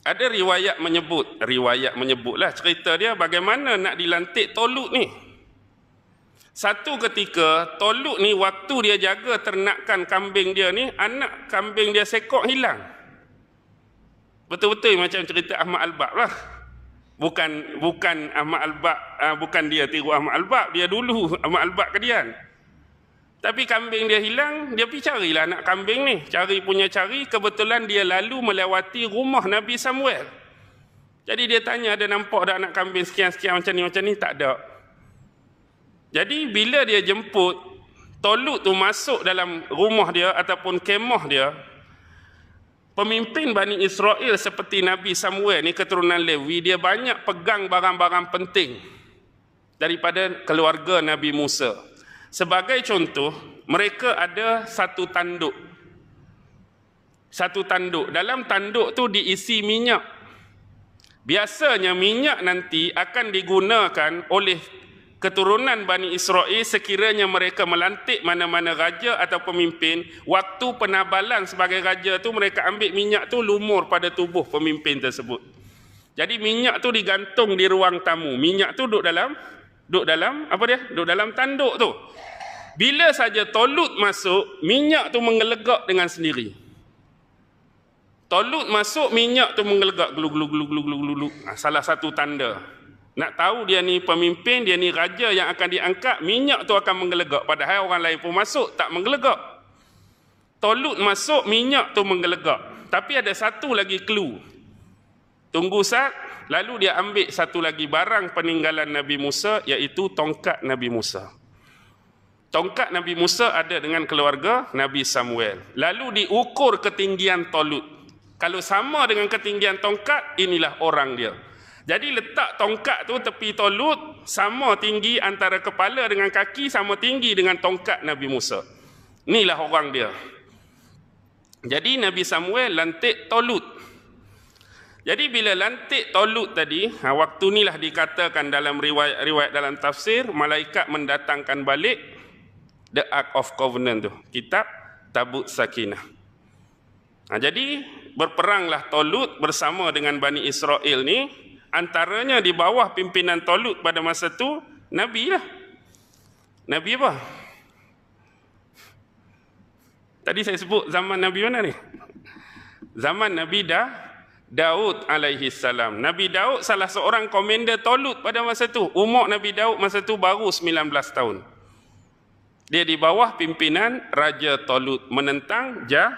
Ada riwayat menyebut, riwayat menyebutlah cerita dia bagaimana nak dilantik Tolut ni. Satu ketika Toluk ni waktu dia jaga ternakan kambing dia ni anak kambing dia sekok hilang. Betul-betul macam cerita Ahmad Albab lah. Bukan bukan Ahmad Albab uh, bukan dia tiru Ahmad Albab, dia dulu Ahmad Albab kedian. Tapi kambing dia hilang, dia pergi carilah anak kambing ni. Cari punya cari, kebetulan dia lalu melewati rumah Nabi Samuel. Jadi dia tanya, ada nampak ada anak kambing sekian-sekian macam ni, macam ni? Tak ada. Jadi bila dia jemput Tolut tu masuk dalam rumah dia ataupun kemah dia pemimpin Bani Israel seperti Nabi Samuel ni keturunan Lewi dia banyak pegang barang-barang penting daripada keluarga Nabi Musa. Sebagai contoh, mereka ada satu tanduk. Satu tanduk. Dalam tanduk tu diisi minyak. Biasanya minyak nanti akan digunakan oleh keturunan Bani Israel sekiranya mereka melantik mana-mana raja atau pemimpin, waktu penabalan sebagai raja tu mereka ambil minyak tu lumur pada tubuh pemimpin tersebut. Jadi minyak tu digantung di ruang tamu. Minyak tu duduk dalam duduk dalam apa dia? Duduk dalam tanduk tu. Bila saja tolut masuk, minyak tu mengelegak dengan sendiri. Tolut masuk, minyak tu mengelegak glu glu glu glu glu. Ha, salah satu tanda. Nak tahu dia ni pemimpin, dia ni raja yang akan diangkat, minyak tu akan menggelegak. Padahal orang lain pun masuk, tak menggelegak. Tolut masuk, minyak tu menggelegak. Tapi ada satu lagi clue. Tunggu saat, lalu dia ambil satu lagi barang peninggalan Nabi Musa, iaitu tongkat Nabi Musa. Tongkat Nabi Musa ada dengan keluarga Nabi Samuel. Lalu diukur ketinggian tolut. Kalau sama dengan ketinggian tongkat, inilah orang dia. Jadi letak tongkat tu tepi tolut sama tinggi antara kepala dengan kaki sama tinggi dengan tongkat Nabi Musa. Inilah orang dia. Jadi Nabi Samuel lantik tolut. Jadi bila lantik tolut tadi, ha, waktu inilah dikatakan dalam riwayat-riwayat dalam tafsir, malaikat mendatangkan balik the Ark of Covenant tu. Kitab Tabut Sakinah. Ha, jadi berperanglah tolut bersama dengan Bani Israel ni antaranya di bawah pimpinan Tolut pada masa itu Nabi lah. Nabi apa? Tadi saya sebut zaman Nabi mana ni? Zaman Nabi dah Daud alaihi salam. Nabi Daud salah seorang komander Tolut pada masa itu. Umur Nabi Daud masa itu baru 19 tahun. Dia di bawah pimpinan Raja Tolut menentang Jah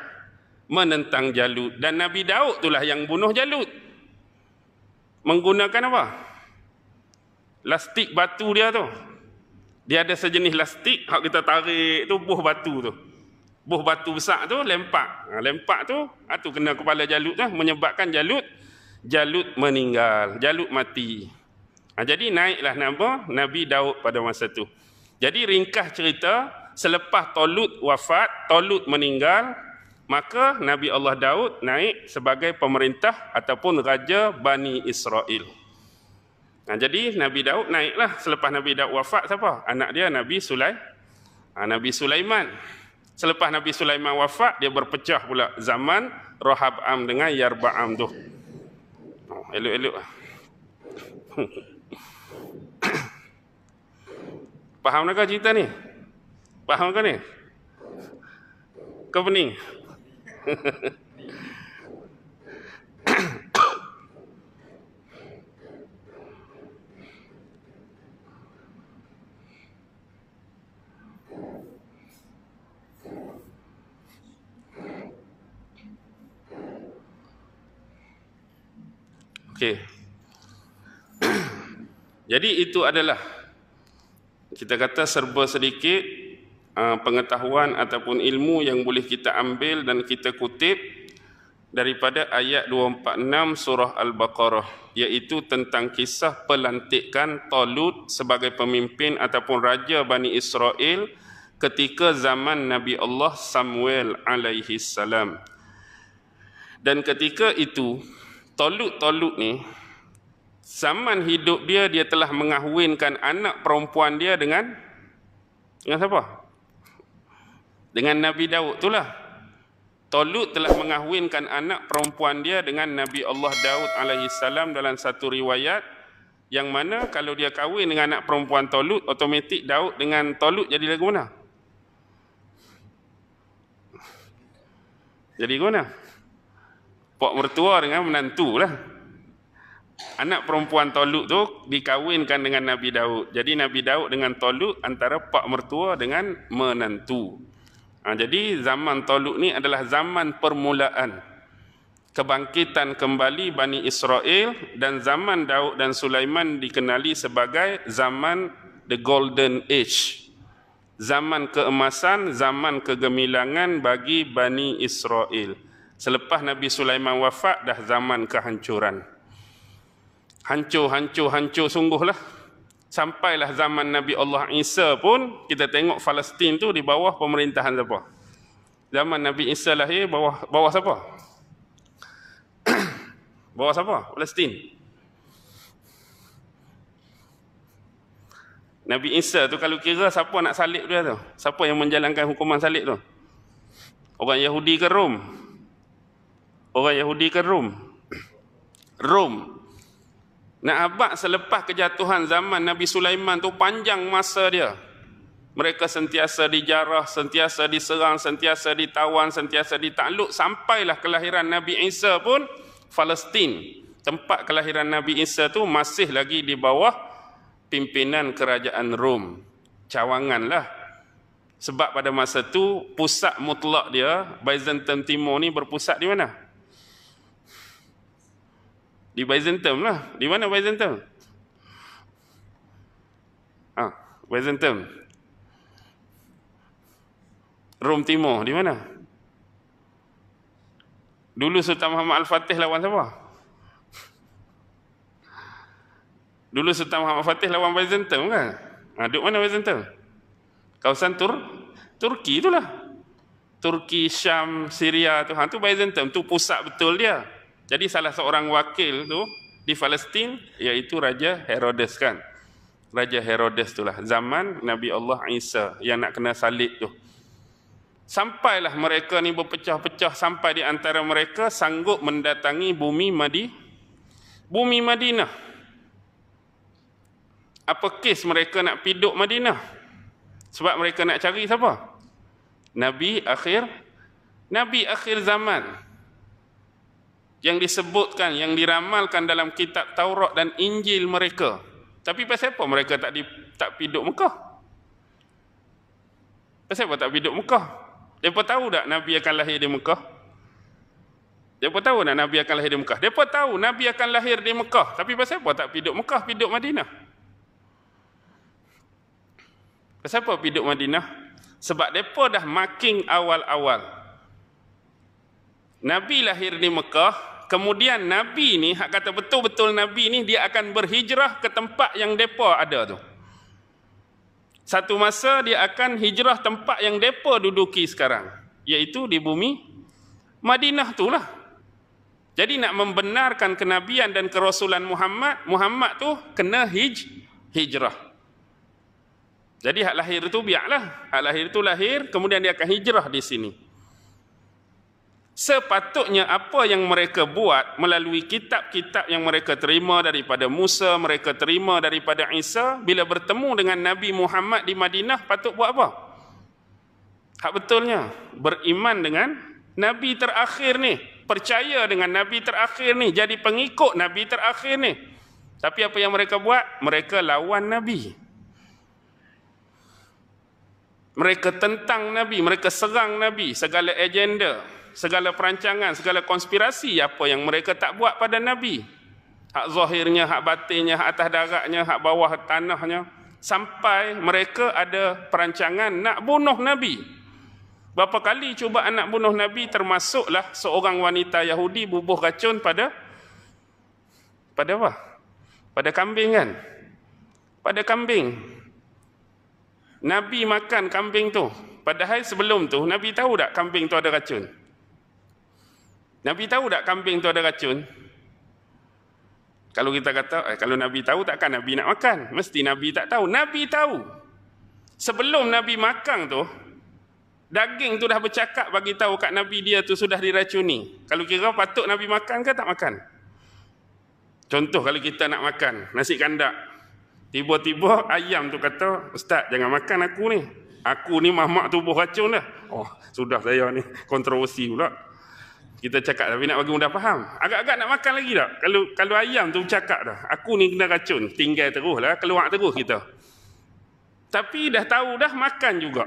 menentang Jalut dan Nabi Daud itulah yang bunuh Jalut menggunakan apa? Lastik batu dia tu. Dia ada sejenis lastik hak kita tarik tu buah batu tu. Buah batu besar tu lempak. Ha, lempak tu ha, tu kena kepala Jalut tu menyebabkan Jalut Jalut meninggal, Jalut mati. Ha, jadi naiklah nama Nabi Daud pada masa tu. Jadi ringkas cerita selepas Tolut wafat, Tolut meninggal, maka Nabi Allah Daud naik sebagai pemerintah ataupun raja Bani Israel. Nah, jadi Nabi Daud naiklah selepas Nabi Daud wafat siapa? Anak dia Nabi Sulai, ah, Nabi Sulaiman. Selepas Nabi Sulaiman wafat, dia berpecah pula zaman Rohab'am dengan Yarba'am tu. Oh, elok-elok. Faham tak cerita ni? Faham ke ni? Kau pening? Okey. Jadi itu adalah kita kata serba sedikit uh, pengetahuan ataupun ilmu yang boleh kita ambil dan kita kutip daripada ayat 246 surah Al-Baqarah iaitu tentang kisah pelantikan Talut sebagai pemimpin ataupun raja Bani Israel ketika zaman Nabi Allah Samuel alaihi salam. Dan ketika itu Tolut-Tolut ni zaman hidup dia dia telah mengahwinkan anak perempuan dia dengan dengan siapa? Dengan Nabi Daud itulah. Tolut telah mengahwinkan anak perempuan dia dengan Nabi Allah Daud alaihi salam dalam satu riwayat yang mana kalau dia kahwin dengan anak perempuan Tolut otomatik Daud dengan Tolut jadi lagu mana? Jadi mana? Pak mertua dengan menantu lah. Anak perempuan Toluk tu dikawinkan dengan Nabi Daud. Jadi Nabi Daud dengan Toluk antara pak mertua dengan menantu. Ha, jadi zaman Toluk ni adalah zaman permulaan kebangkitan kembali Bani Israel dan zaman Daud dan Sulaiman dikenali sebagai zaman the golden age. Zaman keemasan, zaman kegemilangan bagi Bani Israel. Selepas Nabi Sulaiman wafat, dah zaman kehancuran. Hancur, hancur, hancur sungguhlah. Sampailah zaman Nabi Allah Isa pun, kita tengok Palestin tu di bawah pemerintahan siapa? Zaman Nabi Isa lahir, bawah bawah siapa? bawah siapa? Palestin. Nabi Isa tu kalau kira siapa nak salib dia tu? Siapa yang menjalankan hukuman salib tu? Orang Yahudi ke Rom? Orang Yahudi ke Rom? Rom. Nak abad selepas kejatuhan zaman Nabi Sulaiman tu panjang masa dia. Mereka sentiasa dijarah, sentiasa diserang, sentiasa ditawan, sentiasa ditakluk. Sampailah kelahiran Nabi Isa pun Palestin. Tempat kelahiran Nabi Isa tu masih lagi di bawah pimpinan kerajaan Rom. Cawangan lah. Sebab pada masa tu pusat mutlak dia, Byzantium Timur ni berpusat di mana? Di Byzantium lah. Di mana Byzantium? Ah, Byzantium. Rom Timur, di mana? Dulu Sultan Muhammad Al-Fatih lawan siapa? Dulu Sultan Muhammad Al-Fatih lawan Byzantium kan? Ha, duduk mana Byzantium? Kawasan Tur Turki itulah. Turki, Syam, Syria tu. Ha, tu Byzantium. Tu pusat betul dia. Jadi salah seorang wakil tu di Palestin iaitu Raja Herodes kan. Raja Herodes itulah zaman Nabi Allah Isa yang nak kena salib tu. Sampailah mereka ni berpecah-pecah sampai di antara mereka sanggup mendatangi bumi Madi bumi Madinah. Apa kes mereka nak piduk Madinah? Sebab mereka nak cari siapa? Nabi akhir Nabi akhir zaman yang disebutkan, yang diramalkan dalam kitab Taurat dan Injil mereka. Tapi pasal apa mereka tak di, tak piduk Mekah? Pasal apa tak piduk Mekah? Mereka tahu tak Nabi akan lahir di Mekah? Mereka tahu tak Nabi akan lahir di Mekah? Mereka tahu Nabi akan lahir di Mekah. Tapi pasal apa tak piduk Mekah, piduk Madinah? Pasal apa piduk Madinah? Sebab mereka dah makin awal-awal. Nabi lahir di Mekah, kemudian Nabi ni, hak kata betul-betul Nabi ni, dia akan berhijrah ke tempat yang mereka ada tu. Satu masa dia akan hijrah tempat yang mereka duduki sekarang. Iaitu di bumi Madinah tu lah. Jadi nak membenarkan kenabian dan kerasulan Muhammad, Muhammad tu kena hij, hijrah. Jadi hak lahir itu biarlah. Hak lahir itu lahir, kemudian dia akan hijrah di sini. Sepatutnya apa yang mereka buat melalui kitab-kitab yang mereka terima daripada Musa, mereka terima daripada Isa, bila bertemu dengan Nabi Muhammad di Madinah, patut buat apa? Hak betulnya, beriman dengan Nabi terakhir ni. Percaya dengan Nabi terakhir ni. Jadi pengikut Nabi terakhir ni. Tapi apa yang mereka buat? Mereka lawan Nabi. Mereka tentang Nabi, mereka serang Nabi, segala agenda, segala perancangan, segala konspirasi apa yang mereka tak buat pada Nabi. Hak zahirnya, hak batinnya, hak atas daratnya, hak bawah tanahnya. Sampai mereka ada perancangan nak bunuh Nabi. Berapa kali cuba anak bunuh Nabi termasuklah seorang wanita Yahudi bubuh racun pada pada apa? Pada kambing kan? Pada kambing. Nabi makan kambing tu. Padahal sebelum tu, Nabi tahu tak kambing tu ada racun? Nabi tahu tak kambing tu ada racun? Kalau kita kata, eh, kalau Nabi tahu takkan Nabi nak makan? Mesti Nabi tak tahu. Nabi tahu. Sebelum Nabi makan tu, daging tu dah bercakap bagi tahu kat Nabi dia tu sudah diracuni. Kalau kira patut Nabi makan ke tak makan? Contoh kalau kita nak makan nasi kandak, Tiba-tiba ayam tu kata, Ustaz jangan makan aku ni. Aku ni mamak tubuh racun dah. Oh, sudah saya ni kontroversi pula. Kita cakap tapi nak bagi mudah faham. Agak-agak nak makan lagi tak? Kalau kalau ayam tu cakap dah, aku ni kena racun, tinggal terus lah, keluar terus kita. Tapi dah tahu dah makan juga.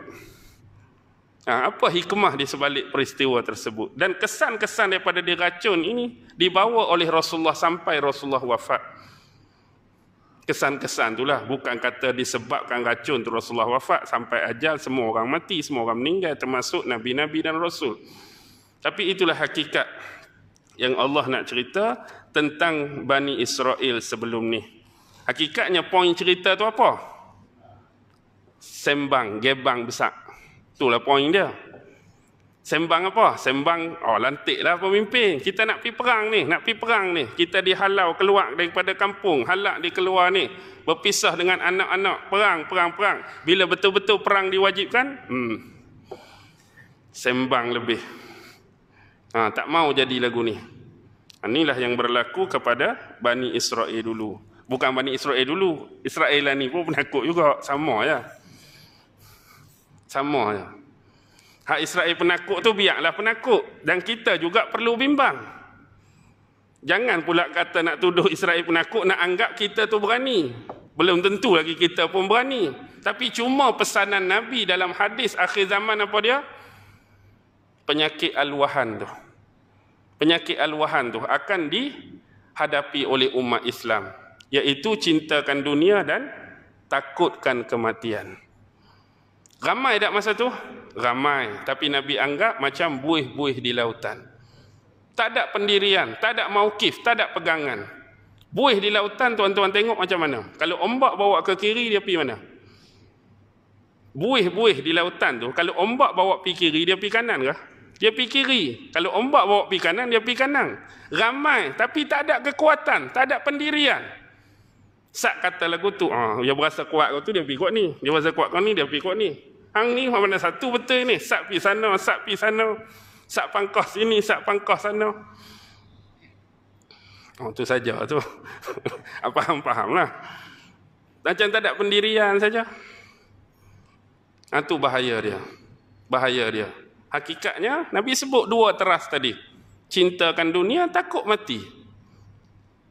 Ha, apa hikmah di sebalik peristiwa tersebut? Dan kesan-kesan daripada diracun ini dibawa oleh Rasulullah sampai Rasulullah wafat kesan-kesan itulah bukan kata disebabkan racun tu Rasulullah wafat sampai ajal semua orang mati semua orang meninggal termasuk nabi-nabi dan rasul tapi itulah hakikat yang Allah nak cerita tentang Bani Israel sebelum ni hakikatnya poin cerita tu apa sembang gebang besar itulah poin dia Sembang apa? Sembang, oh lantiklah pemimpin. Kita nak pergi perang ni, nak pergi perang ni. Kita dihalau keluar daripada kampung, halak di keluar ni. Berpisah dengan anak-anak, perang, perang, perang. Bila betul-betul perang diwajibkan, hmm. Sembang lebih. Ha, tak mau jadi lagu ni. Inilah yang berlaku kepada Bani Israel dulu. Bukan Bani Israel dulu. Israel ni pun penakut juga. Sama ya. Sama ya. Hak Israel penakut tu biarlah penakut. Dan kita juga perlu bimbang. Jangan pula kata nak tuduh Israel penakut, nak anggap kita tu berani. Belum tentu lagi kita pun berani. Tapi cuma pesanan Nabi dalam hadis akhir zaman apa dia? Penyakit al-wahan tu. Penyakit al-wahan tu akan dihadapi oleh umat Islam. Iaitu cintakan dunia dan takutkan kematian. Ramai tak masa tu? Ramai. Tapi Nabi anggap macam buih-buih di lautan. Tak ada pendirian, tak ada maukif, tak ada pegangan. Buih di lautan tuan-tuan tengok macam mana? Kalau ombak bawa ke kiri, dia pergi mana? Buih-buih di lautan tu, kalau ombak bawa pergi kiri, dia pergi kanan ke? Dia pergi kiri. Kalau ombak bawa pergi kanan, dia pergi kanan. Ramai, tapi tak ada kekuatan, tak ada pendirian. Sak kata lagu tu, ah, dia berasa kuat kau tu, dia pergi kuat ni. Dia berasa kuat kau ni, dia pergi kuat ni. Hang ni mana satu betul ni. Sak pi sana, sak pi sana. Sak pangkos sini, sak pangkos sana. Oh, tu saja tu. Apa hang faham lah. Macam tak ada pendirian saja. Itu ha, bahaya dia. Bahaya dia. Hakikatnya, Nabi sebut dua teras tadi. Cintakan dunia, takut mati.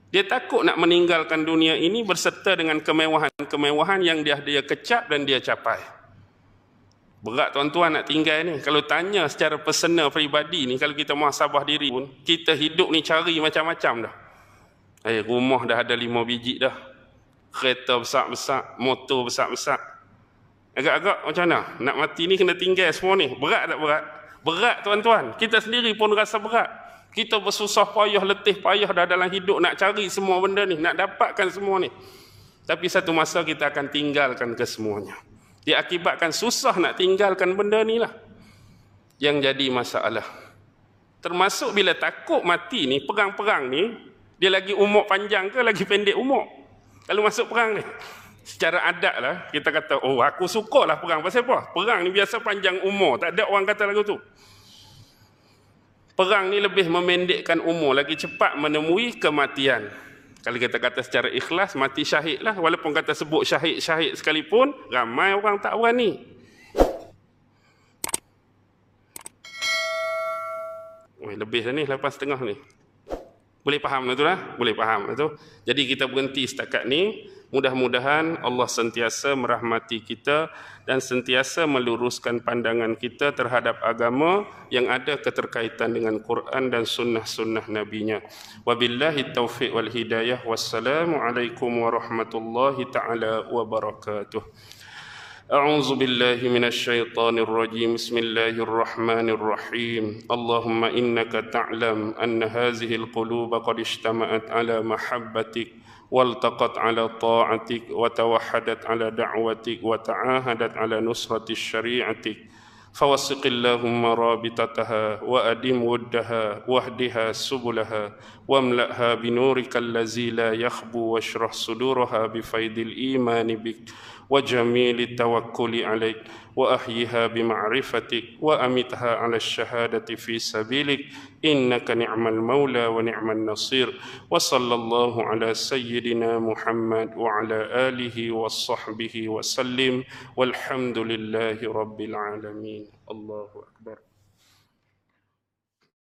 Dia takut nak meninggalkan dunia ini berserta dengan kemewahan-kemewahan yang dia dia kecap dan dia capai. Berat tuan-tuan nak tinggal ni. Kalau tanya secara personal peribadi ni, kalau kita muhasabah diri pun, kita hidup ni cari macam-macam dah. Eh, rumah dah ada lima biji dah. Kereta besar-besar, motor besar-besar. Agak-agak macam mana? Nak mati ni kena tinggal semua ni. Berat tak berat? Berat tuan-tuan. Kita sendiri pun rasa berat. Kita bersusah payah, letih payah dah dalam hidup nak cari semua benda ni, nak dapatkan semua ni. Tapi satu masa kita akan tinggalkan kesemuanya. Dia akibatkan susah nak tinggalkan benda ni lah. Yang jadi masalah. Termasuk bila takut mati ni, perang-perang ni, dia lagi umur panjang ke lagi pendek umur? Kalau masuk perang ni. Secara adat lah kita kata oh aku suka lah perang. Pasal apa? Perang ni biasa panjang umur. Tak ada orang kata lagu tu. Perang ni lebih memendekkan umur. Lagi cepat menemui kematian. Kalau kita kata secara ikhlas mati syahid lah. Walaupun kata sebut syahid-syahid sekalipun ramai orang tak berani. Oh, lebih dah ni lepas setengah ni. Boleh faham tu lah. Boleh faham tu. Jadi kita berhenti setakat ni Mudah-mudahan Allah sentiasa merahmati kita dan sentiasa meluruskan pandangan kita terhadap agama yang ada keterkaitan dengan Quran dan sunnah-sunnah Nabi-Nya. Wabillahi taufiq wal hidayah. Wassalamualaikum warahmatullahi ta'ala wabarakatuh. أعوذ بالله من الشيطان الرجيم بسم الله الرحمن الرحيم اللهم إنك تعلم أن هذه القلوب قد اجتمعت على محبتك والتقت على طاعتك وتوحدت على دعوتك وتعاهدت على نصرة شريعتك فوسق اللهم رابطتها وأدم ودها واهدها سبلها واملأها بنورك الذي لا يخبو واشرح صدورها بفيض الإيمان بك وجميل التوكل عليك واحيها بمعرفتك وأمتها على الشهادة في سبيلك. إنك نعم المولى ونعم النصير. وصلى الله على سيدنا محمد وعلى آله وصحبه وسلم. والحمد لله رب العالمين. الله أكبر.